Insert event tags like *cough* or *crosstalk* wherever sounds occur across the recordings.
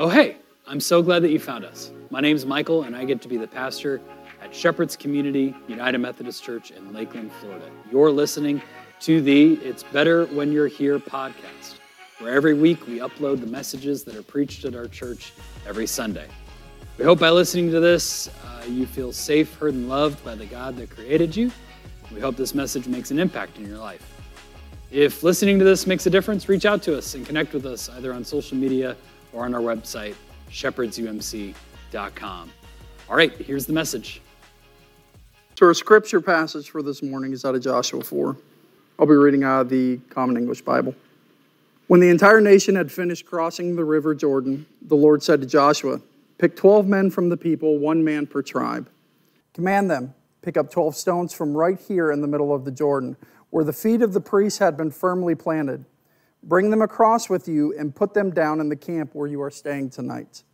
Oh, hey, I'm so glad that you found us. My name's Michael, and I get to be the pastor at Shepherd's Community United Methodist Church in Lakeland, Florida. You're listening to the It's Better When You're Here podcast, where every week we upload the messages that are preached at our church every Sunday. We hope by listening to this, uh, you feel safe, heard, and loved by the God that created you. We hope this message makes an impact in your life. If listening to this makes a difference, reach out to us and connect with us either on social media or on our website, shepherdsumc.com. All right, here's the message. So, our scripture passage for this morning is out of Joshua 4. I'll be reading out of the Common English Bible. When the entire nation had finished crossing the river Jordan, the Lord said to Joshua, Pick 12 men from the people, one man per tribe. Command them, pick up 12 stones from right here in the middle of the Jordan, where the feet of the priests had been firmly planted. Bring them across with you and put them down in the camp where you are staying tonight.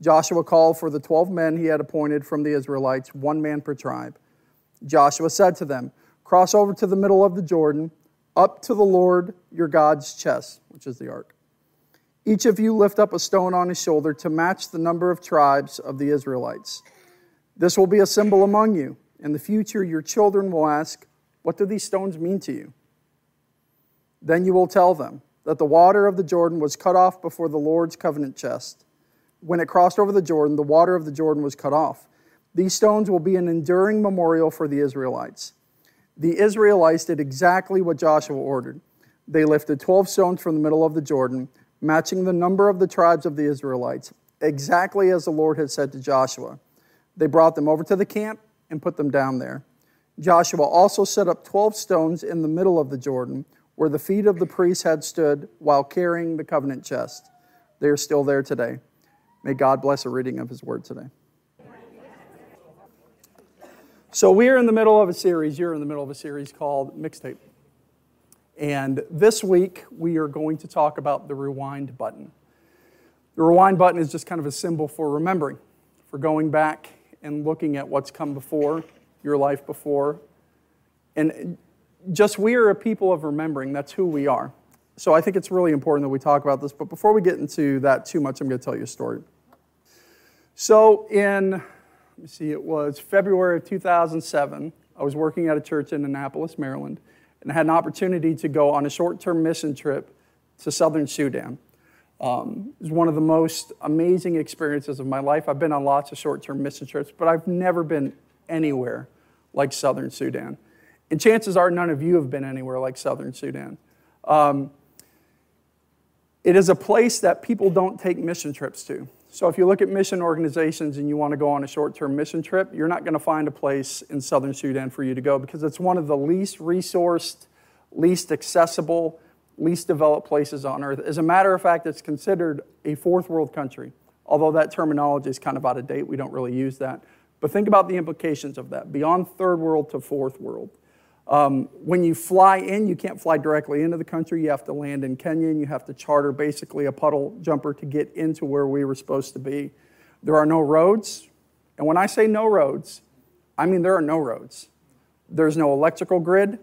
Joshua called for the 12 men he had appointed from the Israelites, one man per tribe. Joshua said to them, Cross over to the middle of the Jordan, up to the Lord your God's chest, which is the ark. Each of you lift up a stone on his shoulder to match the number of tribes of the Israelites. This will be a symbol among you. In the future, your children will ask, What do these stones mean to you? Then you will tell them that the water of the Jordan was cut off before the Lord's covenant chest. When it crossed over the Jordan, the water of the Jordan was cut off. These stones will be an enduring memorial for the Israelites. The Israelites did exactly what Joshua ordered. They lifted 12 stones from the middle of the Jordan, matching the number of the tribes of the Israelites, exactly as the Lord had said to Joshua. They brought them over to the camp and put them down there. Joshua also set up 12 stones in the middle of the Jordan where the feet of the priests had stood while carrying the covenant chest. They are still there today. May God bless a reading of his word today. So, we are in the middle of a series, you're in the middle of a series called Mixtape. And this week, we are going to talk about the rewind button. The rewind button is just kind of a symbol for remembering, for going back and looking at what's come before, your life before, and just we are a people of remembering. That's who we are. So I think it's really important that we talk about this. But before we get into that too much, I'm going to tell you a story. So in, let me see, it was February of 2007. I was working at a church in Annapolis, Maryland, and I had an opportunity to go on a short-term mission trip to southern Sudan. Um, it was one of the most amazing experiences of my life. I've been on lots of short-term mission trips, but I've never been anywhere like southern Sudan. And chances are none of you have been anywhere like southern Sudan. Um, it is a place that people don't take mission trips to. So if you look at mission organizations and you want to go on a short-term mission trip, you're not going to find a place in southern Sudan for you to go because it's one of the least resourced, least accessible, least developed places on earth. As a matter of fact, it's considered a fourth world country. Although that terminology is kind of out of date, we don't really use that. But think about the implications of that beyond third world to fourth world. Um, when you fly in, you can't fly directly into the country. You have to land in Kenya and you have to charter basically a puddle jumper to get into where we were supposed to be. There are no roads. And when I say no roads, I mean there are no roads. There's no electrical grid.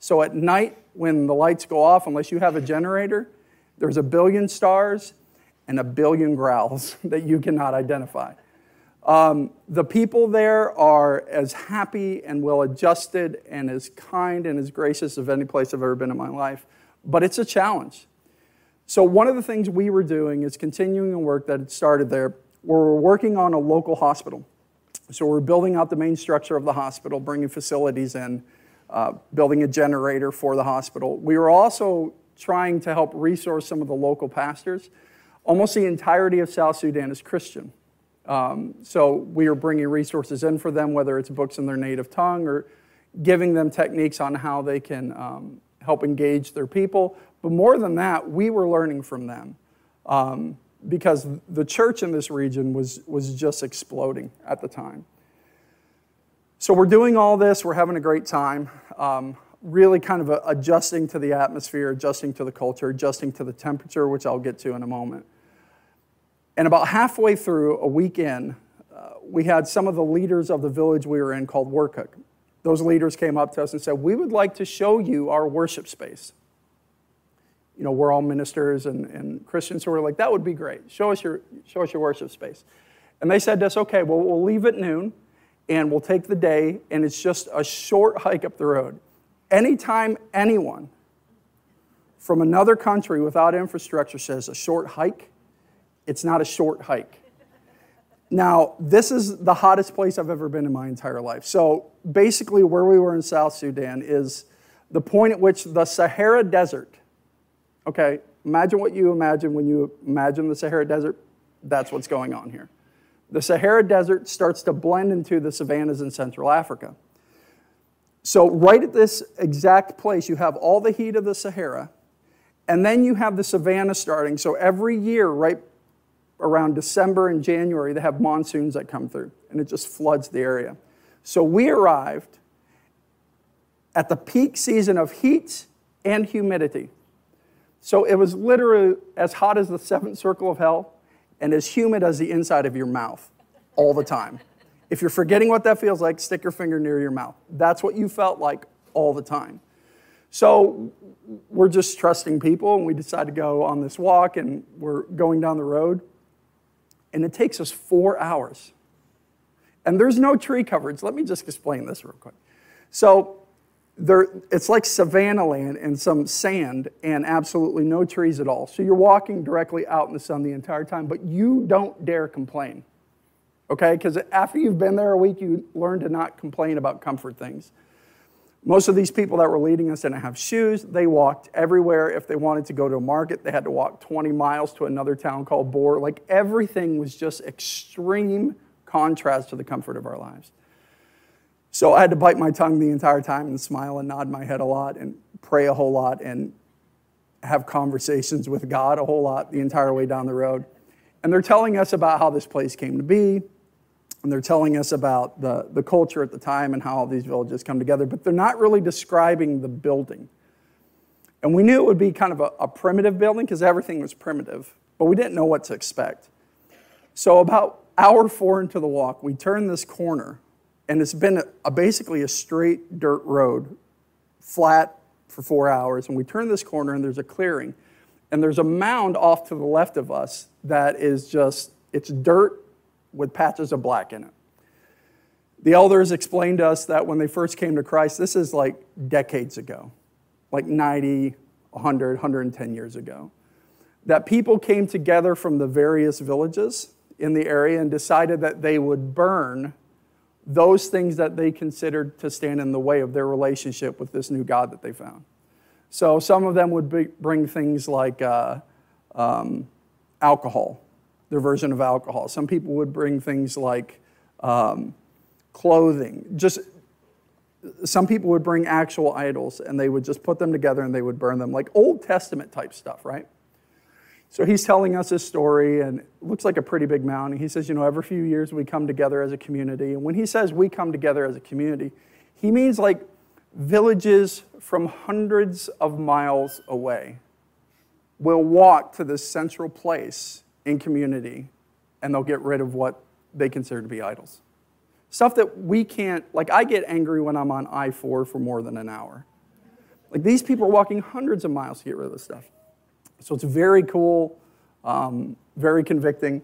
So at night, when the lights go off, unless you have a generator, there's a billion stars and a billion growls *laughs* that you cannot identify. Um, the people there are as happy and well adjusted and as kind and as gracious as any place I've ever been in my life. But it's a challenge. So, one of the things we were doing is continuing a work that had started there, where we're working on a local hospital. So, we're building out the main structure of the hospital, bringing facilities in, uh, building a generator for the hospital. We were also trying to help resource some of the local pastors. Almost the entirety of South Sudan is Christian. Um, so we are bringing resources in for them, whether it's books in their native tongue or giving them techniques on how they can um, help engage their people. But more than that, we were learning from them um, because the church in this region was, was just exploding at the time. So we're doing all this, we're having a great time, um, really kind of adjusting to the atmosphere, adjusting to the culture, adjusting to the temperature, which I'll get to in a moment. And about halfway through, a weekend, uh, we had some of the leaders of the village we were in called Werkok. Those leaders came up to us and said, We would like to show you our worship space. you know, we're all ministers and, and Christians, so we're like, that would be great. Show us your, show us your worship space. And they said to us, okay, well, we'll leave at noon and we'll take the day, and it's just a short hike up the road. Anytime anyone from another country without infrastructure says a short hike, it's not a short hike. Now, this is the hottest place I've ever been in my entire life. So, basically, where we were in South Sudan is the point at which the Sahara Desert, okay, imagine what you imagine when you imagine the Sahara Desert. That's what's going on here the Sahara Desert starts to blend into the savannas in Central Africa. So, right at this exact place, you have all the heat of the Sahara, and then you have the savanna starting. So, every year, right around December and January, they have monsoons that come through, and it just floods the area. So, we arrived at the peak season of heat and humidity. So, it was literally as hot as the seventh circle of hell and as humid as the inside of your mouth all the time. If you're forgetting what that feels like, stick your finger near your mouth. That's what you felt like all the time. So we're just trusting people, and we decide to go on this walk, and we're going down the road. And it takes us four hours. And there's no tree coverage. Let me just explain this real quick. So there, it's like savanna land and some sand and absolutely no trees at all. So you're walking directly out in the sun the entire time, but you don't dare complain. Okay? Because after you've been there a week, you learn to not complain about comfort things. Most of these people that were leading us didn't have shoes. They walked everywhere. If they wanted to go to a market, they had to walk 20 miles to another town called Bor. Like everything was just extreme contrast to the comfort of our lives. So I had to bite my tongue the entire time and smile and nod my head a lot and pray a whole lot and have conversations with God a whole lot the entire way down the road. And they're telling us about how this place came to be. And they're telling us about the, the culture at the time and how all these villages come together, but they're not really describing the building. And we knew it would be kind of a, a primitive building because everything was primitive, but we didn't know what to expect. So, about hour four into the walk, we turn this corner and it's been a, a, basically a straight dirt road, flat for four hours. And we turn this corner, and there's a clearing, and there's a mound off to the left of us that is just it's dirt with patches of black in it. The elders explained to us that when they first came to Christ, this is like decades ago, like 90, 100, 110 years ago, that people came together from the various villages in the area and decided that they would burn those things that they considered to stand in the way of their relationship with this new God that they found. So some of them would be, bring things like uh, um, alcohol, their version of alcohol. Some people would bring things like um, clothing. Just some people would bring actual idols and they would just put them together and they would burn them, like Old Testament type stuff, right? So he's telling us his story, and it looks like a pretty big mountain. He says, You know, every few years we come together as a community. And when he says we come together as a community, he means like villages from hundreds of miles away will walk to this central place in community and they'll get rid of what they consider to be idols. Stuff that we can't, like, I get angry when I'm on I 4 for more than an hour. Like, these people are walking hundreds of miles to get rid of this stuff. So it's very cool, um, very convicting.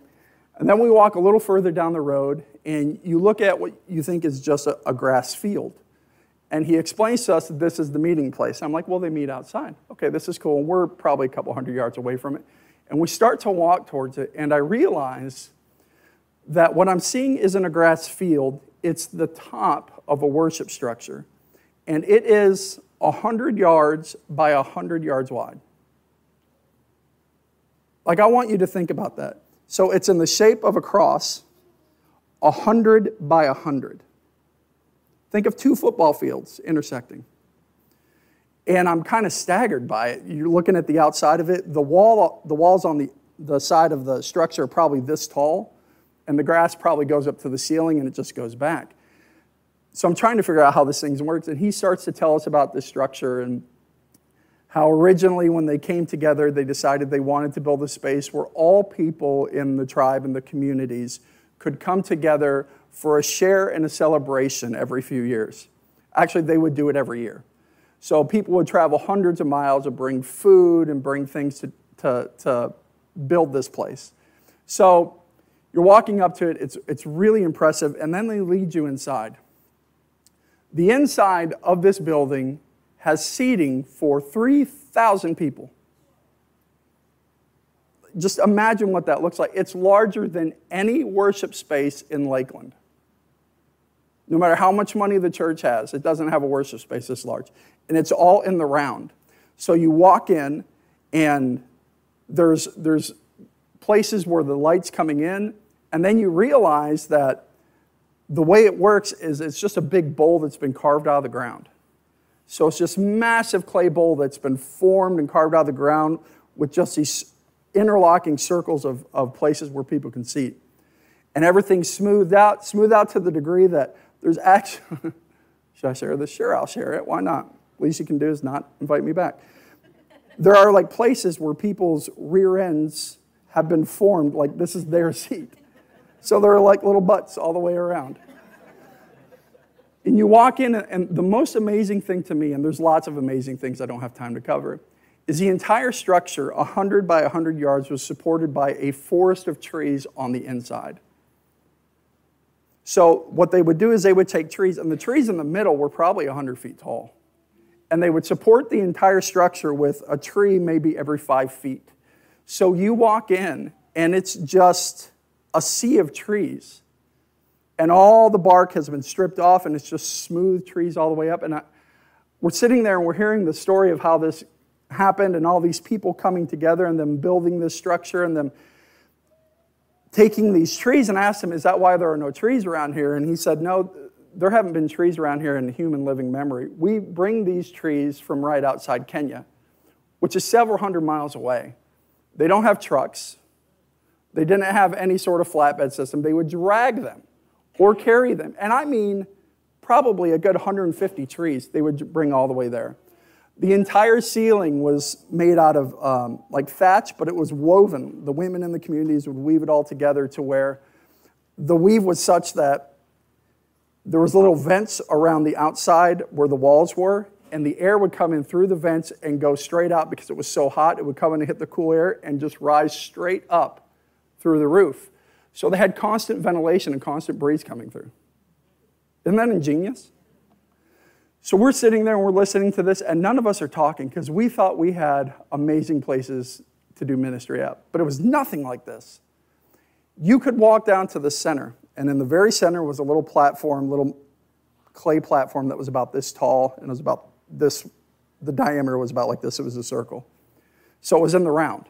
And then we walk a little further down the road, and you look at what you think is just a, a grass field. And he explains to us that this is the meeting place. I'm like, well, they meet outside. Okay, this is cool. And we're probably a couple hundred yards away from it. And we start to walk towards it, and I realize that what I'm seeing isn't a grass field, it's the top of a worship structure. And it is 100 yards by 100 yards wide. Like, I want you to think about that. So it's in the shape of a cross, 100 by 100. Think of two football fields intersecting. And I'm kind of staggered by it. You're looking at the outside of it. The, wall, the walls on the, the side of the structure are probably this tall, and the grass probably goes up to the ceiling and it just goes back. So I'm trying to figure out how this thing works. And he starts to tell us about this structure and how originally, when they came together, they decided they wanted to build a space where all people in the tribe and the communities could come together for a share and a celebration every few years. Actually, they would do it every year. So people would travel hundreds of miles to bring food and bring things to, to, to build this place. So you're walking up to it, it's, it's really impressive, and then they lead you inside. The inside of this building has seating for 3,000 people. Just imagine what that looks like. It's larger than any worship space in Lakeland. No matter how much money the church has, it doesn't have a worship space this large. And it's all in the round. So you walk in, and there's, there's places where the light's coming in, and then you realize that the way it works is it's just a big bowl that's been carved out of the ground. So it's just massive clay bowl that's been formed and carved out of the ground with just these interlocking circles of, of places where people can see. And everything's smoothed out, smoothed out to the degree that there's actually, *laughs* should I share this? Sure, I'll share it. Why not? Least you can do is not invite me back. There are like places where people's rear ends have been formed, like this is their seat. So they're like little butts all the way around. And you walk in, and the most amazing thing to me, and there's lots of amazing things I don't have time to cover, is the entire structure, 100 by 100 yards, was supported by a forest of trees on the inside. So, what they would do is they would take trees, and the trees in the middle were probably 100 feet tall. And they would support the entire structure with a tree maybe every five feet. So, you walk in, and it's just a sea of trees. And all the bark has been stripped off, and it's just smooth trees all the way up. And I, we're sitting there and we're hearing the story of how this happened and all these people coming together and them building this structure and them taking these trees. And I asked him, Is that why there are no trees around here? And he said, No, there haven't been trees around here in human living memory. We bring these trees from right outside Kenya, which is several hundred miles away. They don't have trucks, they didn't have any sort of flatbed system. They would drag them or carry them. And I mean, probably a good 150 trees they would bring all the way there. The entire ceiling was made out of um, like thatch, but it was woven. The women in the communities would weave it all together to where the weave was such that there was little vents around the outside where the walls were, and the air would come in through the vents and go straight out because it was so hot. It would come in and hit the cool air and just rise straight up through the roof. So they had constant ventilation and constant breeze coming through. Isn't that ingenious? So we're sitting there and we're listening to this, and none of us are talking because we thought we had amazing places to do ministry at. But it was nothing like this. You could walk down to the center, and in the very center was a little platform, little clay platform that was about this tall, and it was about this, the diameter was about like this, it was a circle. So it was in the round.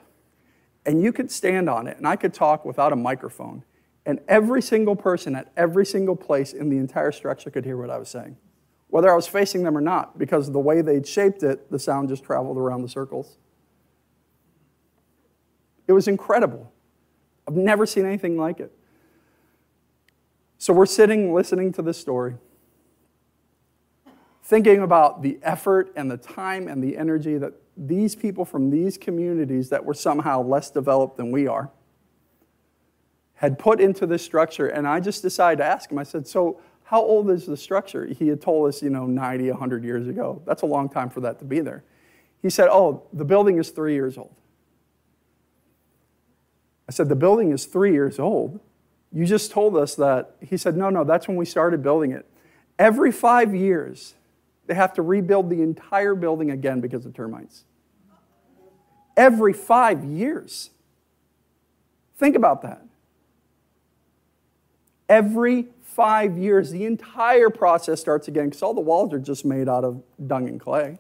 And you could stand on it, and I could talk without a microphone, and every single person at every single place in the entire structure could hear what I was saying whether I was facing them or not, because the way they'd shaped it, the sound just traveled around the circles. It was incredible. I've never seen anything like it. So we're sitting listening to this story, thinking about the effort and the time and the energy that these people from these communities that were somehow less developed than we are had put into this structure. And I just decided to ask him, I said, So, how old is the structure? He had told us, you know, 90, 100 years ago. That's a long time for that to be there. He said, Oh, the building is three years old. I said, The building is three years old. You just told us that. He said, No, no, that's when we started building it. Every five years, they have to rebuild the entire building again because of termites. Every five years. Think about that. Every five years, the entire process starts again because all the walls are just made out of dung and clay.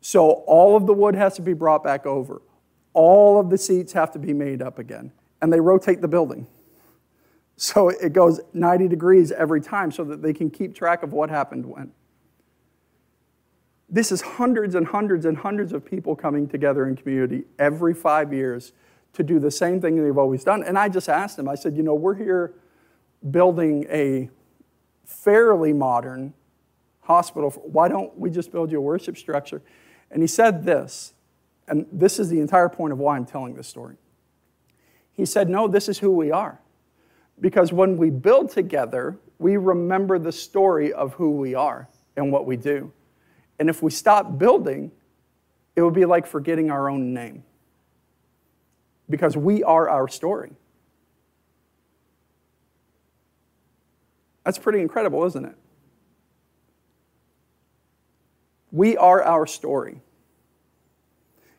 So all of the wood has to be brought back over. All of the seats have to be made up again. And they rotate the building. So it goes 90 degrees every time so that they can keep track of what happened when. This is hundreds and hundreds and hundreds of people coming together in community every five years to do the same thing they've always done. And I just asked them, I said, you know, we're here building a fairly modern hospital. Why don't we just build you a worship structure? And he said this, and this is the entire point of why I'm telling this story. He said, No, this is who we are. Because when we build together, we remember the story of who we are and what we do. And if we stop building, it would be like forgetting our own name. Because we are our story. That's pretty incredible, isn't it? We are our story.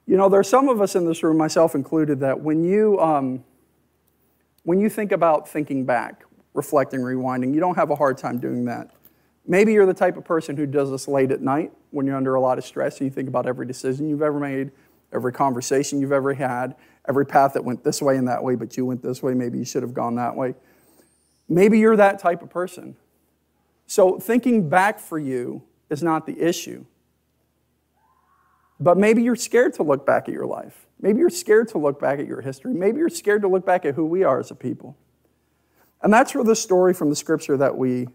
You know, there are some of us in this room, myself included, that when you, um, when you think about thinking back, reflecting, rewinding, you don't have a hard time doing that. Maybe you're the type of person who does this late at night when you're under a lot of stress and you think about every decision you've ever made, every conversation you've ever had, every path that went this way and that way, but you went this way, maybe you should have gone that way. Maybe you're that type of person. So thinking back for you is not the issue. But maybe you're scared to look back at your life. Maybe you're scared to look back at your history. Maybe you're scared to look back at who we are as a people. And that's where the story from the scripture that we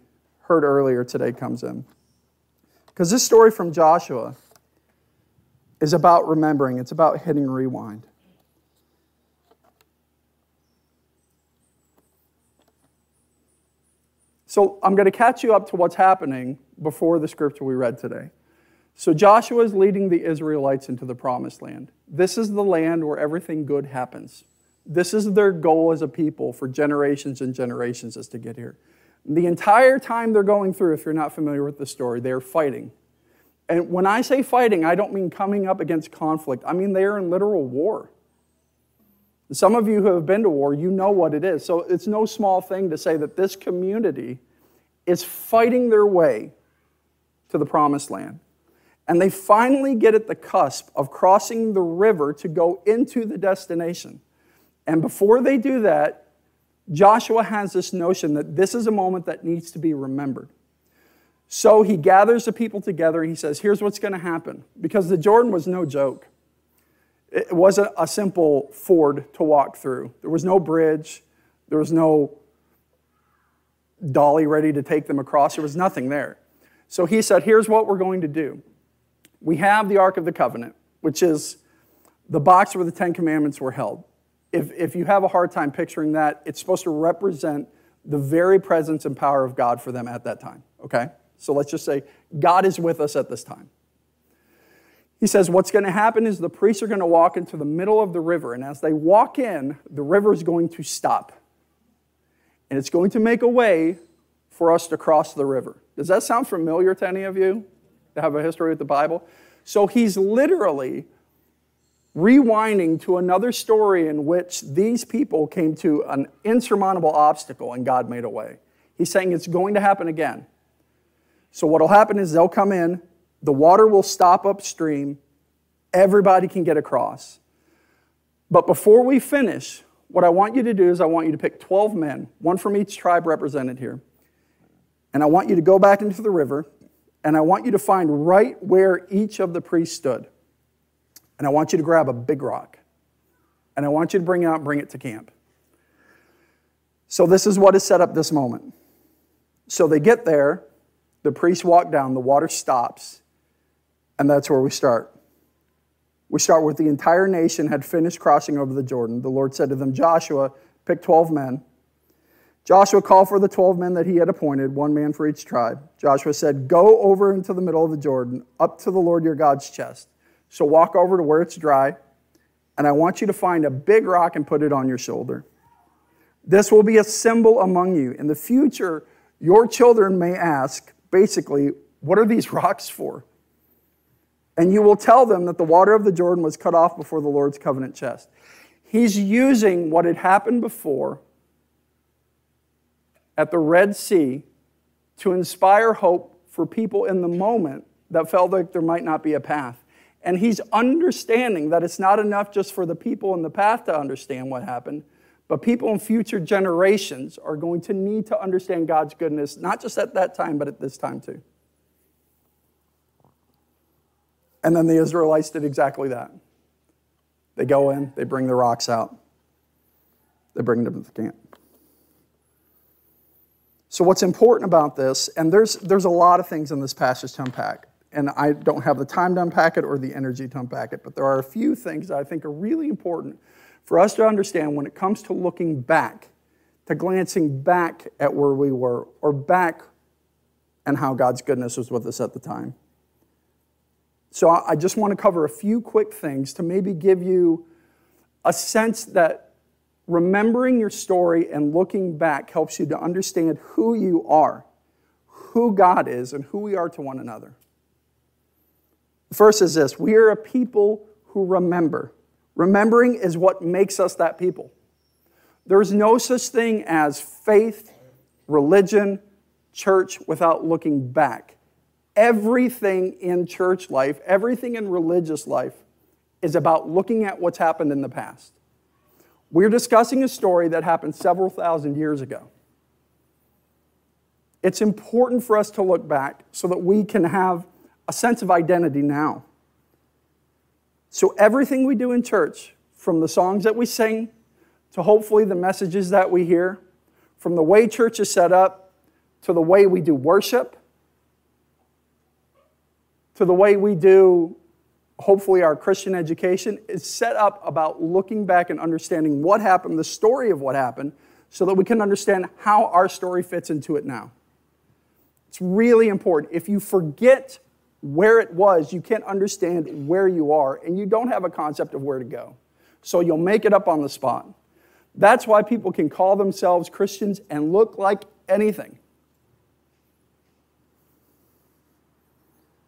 heard earlier today comes in. Because this story from Joshua is about remembering, it's about hitting rewind. So I'm going to catch you up to what's happening before the scripture we read today. So Joshua is leading the Israelites into the promised land. This is the land where everything good happens. This is their goal as a people for generations and generations is to get here. The entire time they're going through, if you're not familiar with the story, they're fighting. And when I say fighting, I don't mean coming up against conflict. I mean they're in literal war. Some of you who have been to war, you know what it is. So it's no small thing to say that this community is fighting their way to the promised land. And they finally get at the cusp of crossing the river to go into the destination. And before they do that, Joshua has this notion that this is a moment that needs to be remembered. So he gathers the people together. He says, Here's what's going to happen. Because the Jordan was no joke. It wasn't a simple ford to walk through, there was no bridge, there was no dolly ready to take them across, there was nothing there. So he said, Here's what we're going to do we have the Ark of the Covenant, which is the box where the Ten Commandments were held. If, if you have a hard time picturing that, it's supposed to represent the very presence and power of God for them at that time, okay? So let's just say God is with us at this time. He says, What's going to happen is the priests are going to walk into the middle of the river, and as they walk in, the river is going to stop. And it's going to make a way for us to cross the river. Does that sound familiar to any of you? that have a history with the Bible. So he's literally rewinding to another story in which these people came to an insurmountable obstacle and God made a way. He's saying it's going to happen again. So what will happen is they'll come in, the water will stop upstream, everybody can get across. But before we finish, what I want you to do is I want you to pick 12 men, one from each tribe represented here. And I want you to go back into the river and I want you to find right where each of the priests stood. And I want you to grab a big rock. And I want you to bring it out and bring it to camp. So, this is what is set up this moment. So, they get there, the priests walk down, the water stops, and that's where we start. We start with the entire nation had finished crossing over the Jordan. The Lord said to them, Joshua, pick 12 men Joshua called for the 12 men that he had appointed, one man for each tribe. Joshua said, Go over into the middle of the Jordan, up to the Lord your God's chest. So walk over to where it's dry, and I want you to find a big rock and put it on your shoulder. This will be a symbol among you. In the future, your children may ask, basically, what are these *laughs* rocks for? And you will tell them that the water of the Jordan was cut off before the Lord's covenant chest. He's using what had happened before at the Red Sea to inspire hope for people in the moment that felt like there might not be a path. And he's understanding that it's not enough just for the people in the path to understand what happened, but people in future generations are going to need to understand God's goodness, not just at that time, but at this time too. And then the Israelites did exactly that. They go in, they bring the rocks out, they bring them to the camp. So, what's important about this, and there's, there's a lot of things in this passage to unpack, and I don't have the time to unpack it or the energy to unpack it, but there are a few things that I think are really important for us to understand when it comes to looking back, to glancing back at where we were, or back and how God's goodness was with us at the time. So I just want to cover a few quick things to maybe give you a sense that remembering your story and looking back helps you to understand who you are, who God is, and who we are to one another. The first is this we are a people who remember. Remembering is what makes us that people. There's no such thing as faith, religion, church without looking back. Everything in church life, everything in religious life is about looking at what's happened in the past. We're discussing a story that happened several thousand years ago. It's important for us to look back so that we can have a sense of identity now. So, everything we do in church, from the songs that we sing to hopefully the messages that we hear, from the way church is set up to the way we do worship, to the way we do hopefully our Christian education, is set up about looking back and understanding what happened, the story of what happened, so that we can understand how our story fits into it now. It's really important. If you forget where it was, you can't understand where you are, and you don't have a concept of where to go. So you'll make it up on the spot. That's why people can call themselves Christians and look like anything.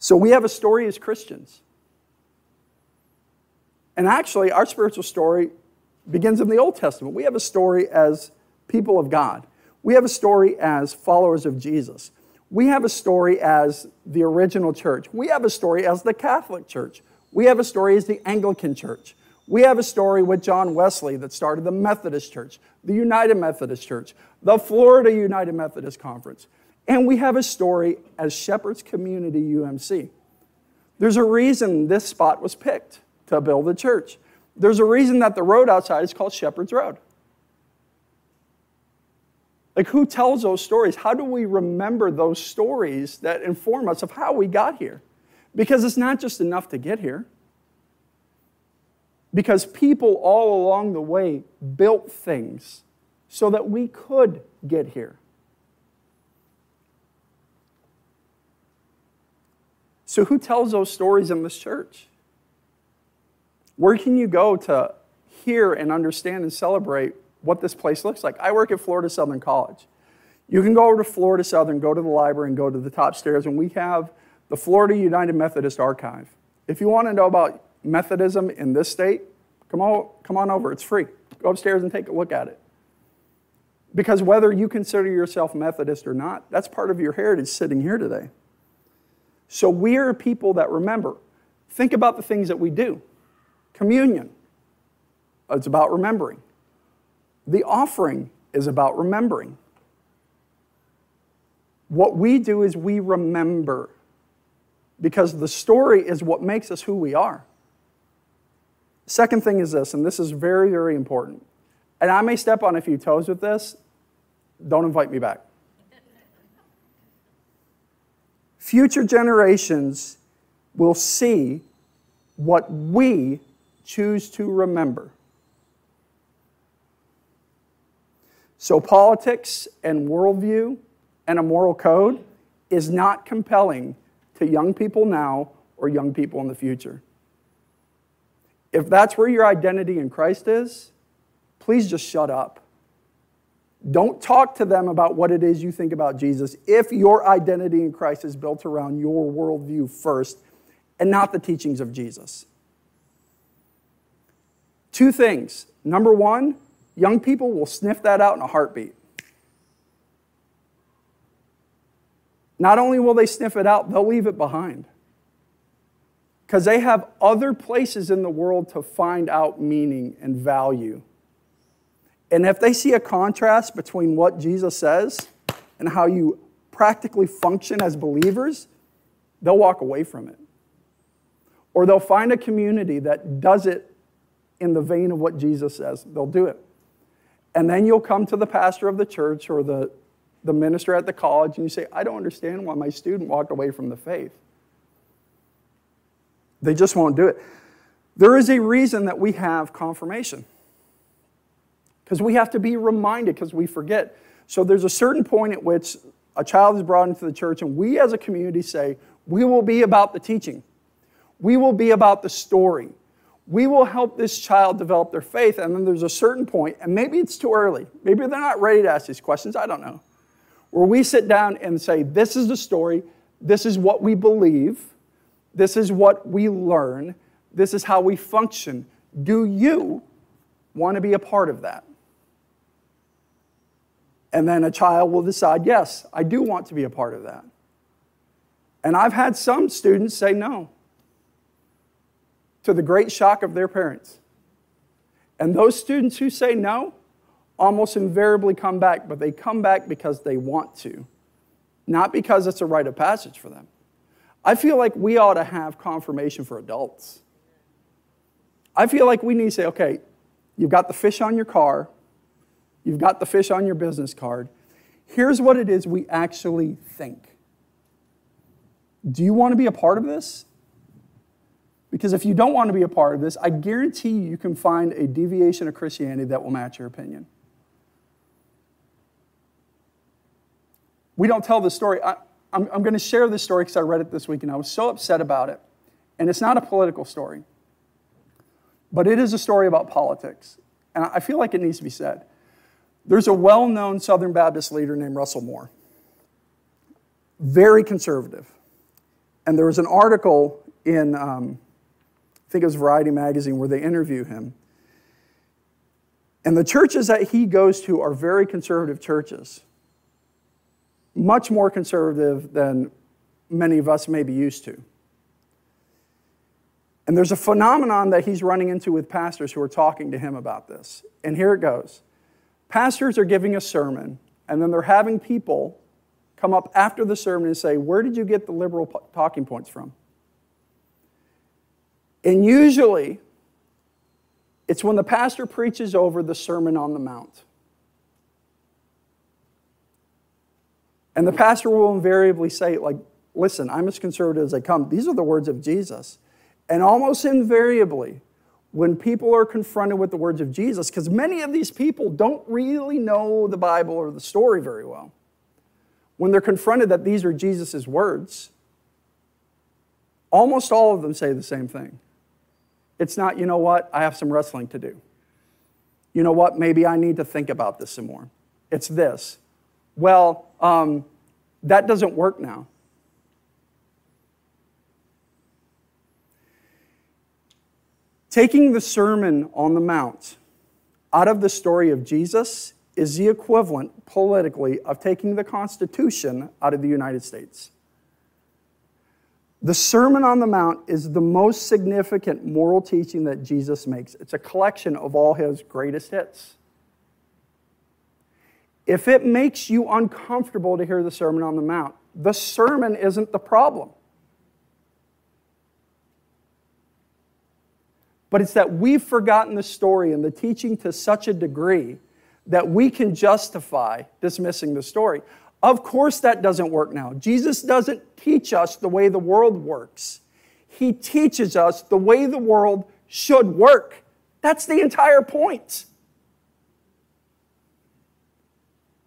So we have a story as Christians. And actually, our spiritual story begins in the Old Testament. We have a story as people of God, we have a story as followers of Jesus. We have a story as the original church. We have a story as the Catholic Church. We have a story as the Anglican Church. We have a story with John Wesley that started the Methodist Church, the United Methodist Church, the Florida United Methodist Conference. And we have a story as Shepherd's Community UMC. There's a reason this spot was picked to build the church. There's a reason that the road outside is called Shepherd's Road. Like, who tells those stories? How do we remember those stories that inform us of how we got here? Because it's not just enough to get here. Because people all along the way built things so that we could get here. So, who tells those stories in this church? Where can you go to hear and understand and celebrate what this place looks like. I work at Florida Southern College. You can go over to Florida Southern, go to the library, and go to the top stairs, and we have the Florida United Methodist Archive. If you want to know about Methodism in this state, come on, come on over. It's free. Go upstairs and take a look at it. Because whether you consider yourself Methodist or not, that's part of your heritage sitting here today. So we are people that remember. Think about the things that we do. Communion, it's about remembering. The offering is about remembering. What we do is we remember because the story is what makes us who we are. Second thing is this, and this is very, very important. And I may step on a few toes with this. Don't invite me back. Future generations will see what we choose to remember. So, politics and worldview and a moral code is not compelling to young people now or young people in the future. If that's where your identity in Christ is, please just shut up. Don't talk to them about what it is you think about Jesus if your identity in Christ is built around your worldview first and not the teachings of Jesus. Two things. Number one, young people will sniff that out in a heartbeat. Not only will they sniff it out, they'll leave it behind. Because they have other places in the world to find out meaning and value. And if they see a contrast between what Jesus says and how you practically function as believers, they'll walk away from it. Or they'll find a community that does it in the vein of what Jesus says. They'll do it. And then you'll come to the pastor of the church or the, the minister at the college and you say, I don't understand why my student walked away from the faith. They just won't do it. There is a reason that we have confirmation because we have to be reminded because we forget. So there's a certain point at which a child is brought into the church, and we as a community say, we will be about the teaching. We will be about the story. We will help this child develop their faith. And then there's a certain point, and maybe it's too early. Maybe they're not ready to ask these questions. I don't know. Where we sit down and say, This is the story. This is what we believe. This is what we learn. This is how we function. Do you want to be a part of that? And then a child will decide, yes, I do want to be a part of that. And I've had some students say no, to the great shock of their parents. And those students who say no almost invariably come back, but they come back because they want to, not because it's a rite of passage for them. I feel like we ought to have confirmation for adults. I feel like we need to say, okay, you've got the fish on your car, You've got the fish on your business card. Here's what it is we actually think. Do you want to be a part of this? Because if you don't want to be a part of this, I guarantee you, you can find a deviation of Christianity that will match your opinion. We don't tell the story. I, am going to share this story because I read it this week and I was so upset about it. And it's not a political story, but it is a story about politics. And I feel like it needs to be said. There's a well known Southern Baptist leader named Russell Moore, very conservative. And there was an article in, um, I think it was Variety Magazine, where they interview him. And the churches that he goes to are very conservative churches, much more conservative than many of us may be used to. And there's a phenomenon that he's running into with pastors who are talking to him about this. And here it goes. Pastors are giving a sermon, and then they're having people come up after the sermon and say, Where did you get the liberal talking points from? And usually, it's when the pastor preaches over the Sermon on the Mount. And the pastor will invariably say, like, listen, I'm as conservative as I come. These are the words of Jesus. And almost invariably, when people are confronted with the words of Jesus, because many of these people don't really know the Bible or the story very well, when they're confronted that these are Jesus' words, almost all of them say the same thing. It's not, you know what, I have some wrestling to do. You know what, maybe I need to think about this some more. It's this. Well, um, that doesn't work now. Taking the Sermon on the Mount out of the story of Jesus is the equivalent politically of taking the Constitution out of the United States. The Sermon on the Mount is the most significant moral teaching that Jesus makes. It's a collection of all his greatest hits. If it makes you uncomfortable to hear the Sermon on the Mount, the sermon isn't the problem. But it's that we've forgotten the story and the teaching to such a degree that we can justify dismissing the story. Of course, that doesn't work now. Jesus doesn't teach us the way the world works, He teaches us the way the world should work. That's the entire point.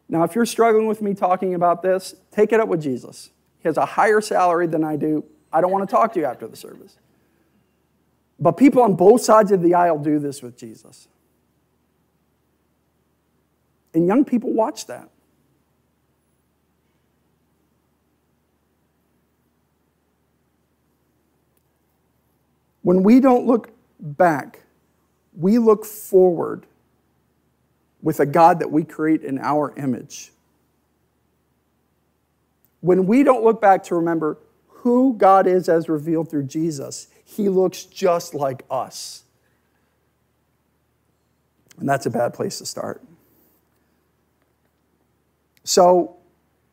Now, if you're struggling with me talking about this, take it up with Jesus. He has a higher salary than I do. I don't want to talk to you after the service. But people on both sides of the aisle do this with Jesus. And young people watch that. When we don't look back, we look forward with a God that we create in our image. When we don't look back to remember who God is as revealed through Jesus, he looks just like us. And that's a bad place to start. So,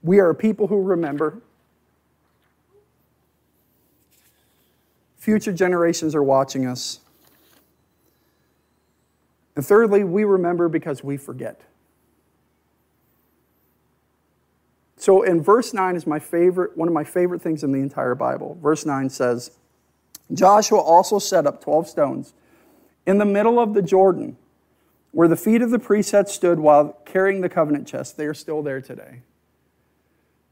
we are people who remember. Future generations are watching us. And thirdly, we remember because we forget. So in verse 9 is my favorite, one of my favorite things in the entire Bible. Verse 9 says, Joshua also set up 12 stones in the middle of the Jordan where the feet of the priests had stood while carrying the covenant chest. They are still there today.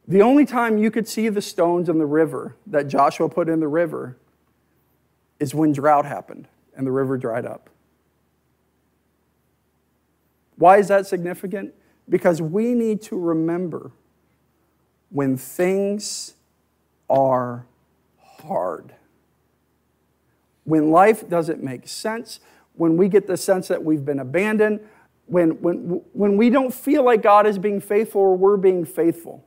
The only time you could see the stones in the river that Joshua put in the river is when drought happened and the river dried up. Why is that significant? Because we need to remember when things are hard. When life doesn't make sense, when we get the sense that we've been abandoned, when, when, when we don't feel like God is being faithful or we're being faithful.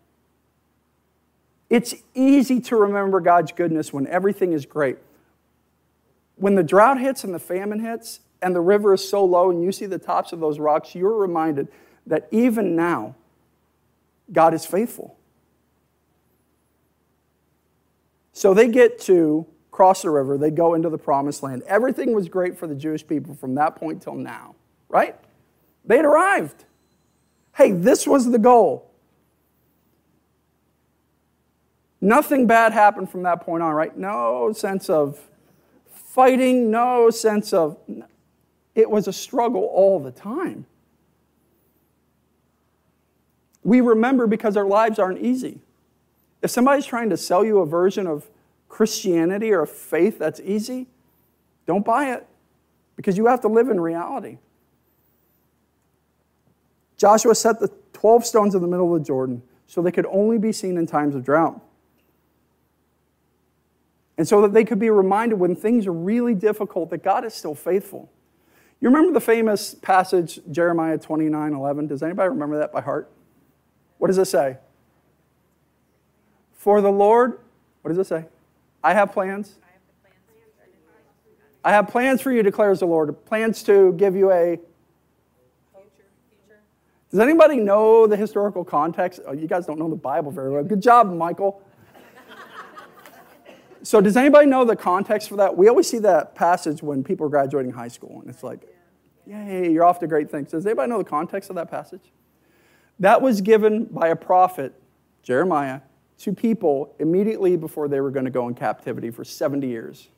It's easy to remember God's goodness when everything is great. When the drought hits and the famine hits and the river is so low and you see the tops of those rocks, you're reminded that even now, God is faithful. So they get to cross the river, they go into the promised land. Everything was great for the Jewish people from that point till now, right? They had arrived. Hey, this was the goal. Nothing bad happened from that point on, right? No sense of fighting, no sense of. It was a struggle all the time. We remember because our lives aren't easy. If somebody's trying to sell you a version of Christianity or a faith that's easy, don't buy it because you have to live in reality. Joshua set the 12 stones in the middle of the Jordan so they could only be seen in times of drought. And so that they could be reminded when things are really difficult that God is still faithful. You remember the famous passage, Jeremiah 29 11? Does anybody remember that by heart? What does it say? For the Lord, what does it say? I have plans. I have plans for you, declares the Lord. Plans to give you a. Does anybody know the historical context? Oh, you guys don't know the Bible very well. Good job, Michael. so, does anybody know the context for that? We always see that passage when people are graduating high school, and it's like, yay, you're off to great things. Does anybody know the context of that passage? That was given by a prophet, Jeremiah, to people immediately before they were going to go in captivity for 70 years.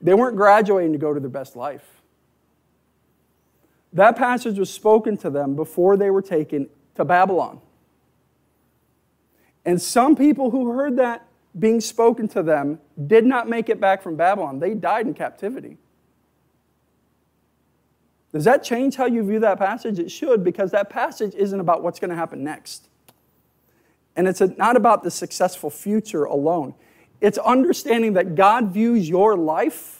They weren't graduating to go to their best life. That passage was spoken to them before they were taken to Babylon. And some people who heard that being spoken to them did not make it back from Babylon. They died in captivity. Does that change how you view that passage? It should, because that passage isn't about what's going to happen next. And it's not about the successful future alone. It's understanding that God views your life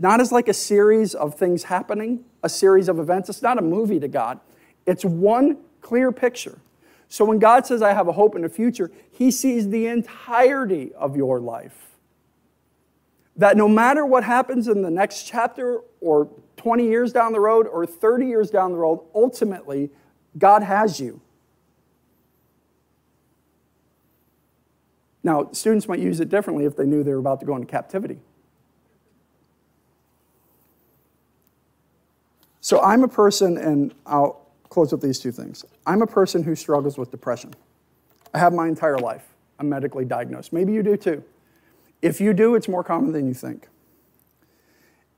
not as like a series of things happening, a series of events. It's not a movie to God, it's one clear picture. So when God says, I have a hope in the future, He sees the entirety of your life. That no matter what happens in the next chapter, or 20 years down the road, or 30 years down the road, ultimately, God has you. Now, students might use it differently if they knew they were about to go into captivity. So I'm a person, and I'll close with these two things. I'm a person who struggles with depression. I have my entire life. I'm medically diagnosed. Maybe you do too. If you do, it's more common than you think.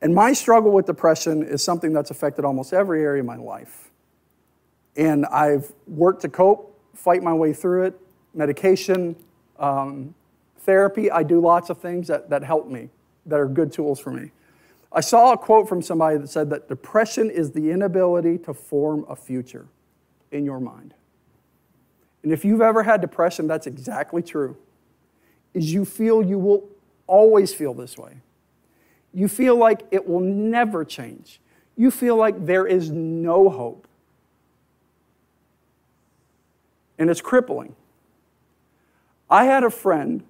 And my struggle with depression is something that's affected almost every area of my life. And I've worked to cope, fight my way through it, medication, um, therapy, I do lots of things that, that help me, that are good tools for me. I saw a quote from somebody that said that depression is the inability to form a future in your mind. And if you've ever had depression, that's exactly true. Is you feel you will always feel this way. You feel like it will never change. You feel like there is no hope. And it's crippling. I had a friend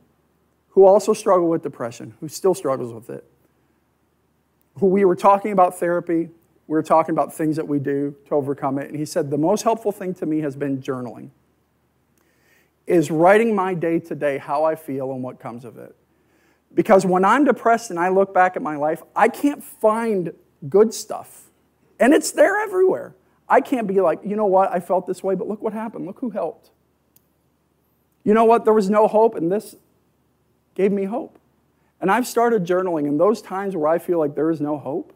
who also struggled with depression, who still struggles with it, who we were talking about therapy, we were talking about things that we do to overcome it, and he said, The most helpful thing to me has been journaling, is writing my day to day, how I feel and what comes of it. Because when I'm depressed and I look back at my life, I can't find good stuff. And it's there everywhere. I can't be like, you know what, I felt this way, but look what happened. Look who helped. You know what? There was no hope, and this gave me hope. And I've started journaling, and those times where I feel like there is no hope,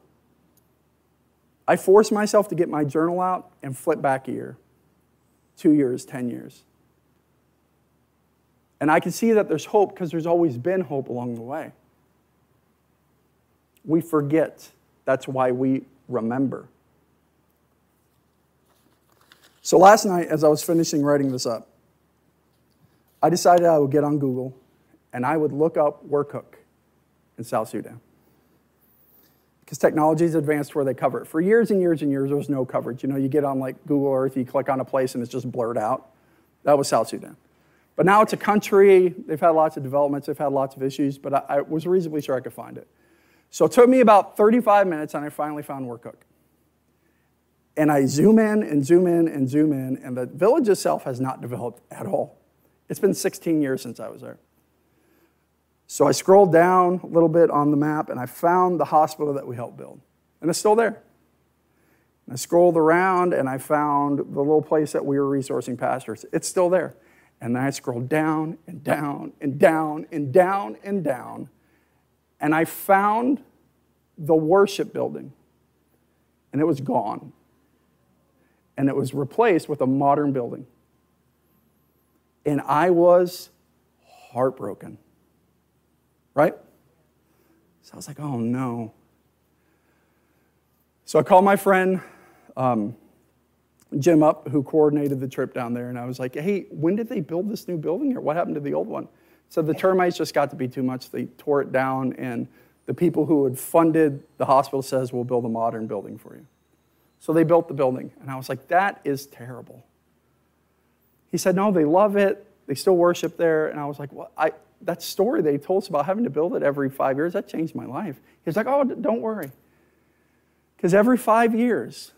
I force myself to get my journal out and flip back a year, two years, 10 years. And I can see that there's hope because there's always been hope along the way. We forget. That's why we remember. So last night, as I was finishing writing this up, I decided I would get on Google and I would look up Werkok in South Sudan. Because technology is advanced where they cover it. For years and years and years, there was no coverage. You know, you get on like Google Earth, you click on a place and it's just blurred out. That was South Sudan. But now it's a country, they've had lots of developments, they've had lots of issues, but I, I was reasonably sure I could find it. So it took me about 35 minutes and I finally found Werkok. And I zoom in and zoom in and zoom in, and the village itself has not developed at all. It's been 16 years since I was there. So I scrolled down a little bit on the map and I found the hospital that we helped build. And it's still there. And I scrolled around and I found the little place that we were resourcing pastors. It's still there. And then I scrolled down and down and down and down and down. And I found the worship building. And it was gone. And it was replaced with a modern building. And I was heartbroken right? So I was like, oh no. So I called my friend um, Jim up, who coordinated the trip down there, and I was like, hey, when did they build this new building here? What happened to the old one? So the termites just got to be too much. They tore it down, and the people who had funded the hospital says, we'll build a modern building for you. So they built the building, and I was like, that is terrible. He said, no, they love it. They still worship there. And I was like, well, I, that story they told us about having to build it every five years, that changed my life. He's like, oh, don't worry. Because every five years,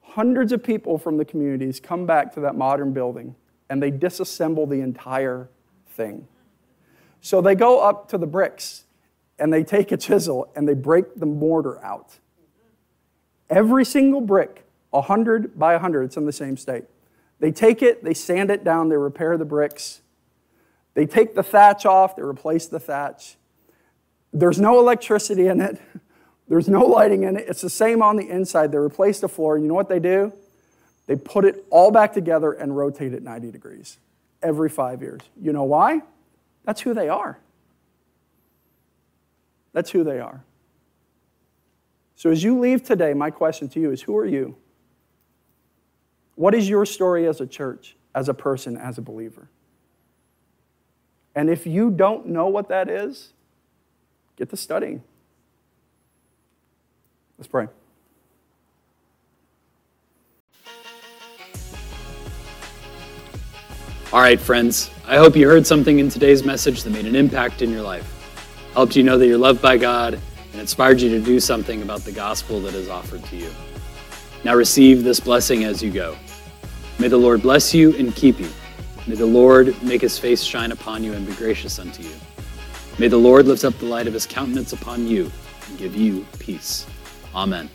hundreds of people from the communities come back to that modern building and they disassemble the entire thing. So they go up to the bricks and they take a chisel and they break the mortar out. Every single brick, 100 by 100, it's in the same state. They take it, they sand it down, they repair the bricks, they take the thatch off, they replace the thatch. There's no electricity in it, *laughs* there's no lighting in it. It's the same on the inside. They replace the floor, and you know what they do? They put it all back together and rotate it 90 degrees every five years. You know why? That's who they are. That's who they are. So as you leave today, my question to you is who are you? What is your story as a church, as a person, as a believer? And if you don't know what that is, get to studying. Let's pray. All right, friends, I hope you heard something in today's message that made an impact in your life, helped you know that you're loved by God, and inspired you to do something about the gospel that is offered to you. Now receive this blessing as you go. May the Lord bless you and keep you. May the Lord make his face shine upon you and be gracious unto you. May the Lord lift up the light of his countenance upon you and give you peace. Amen.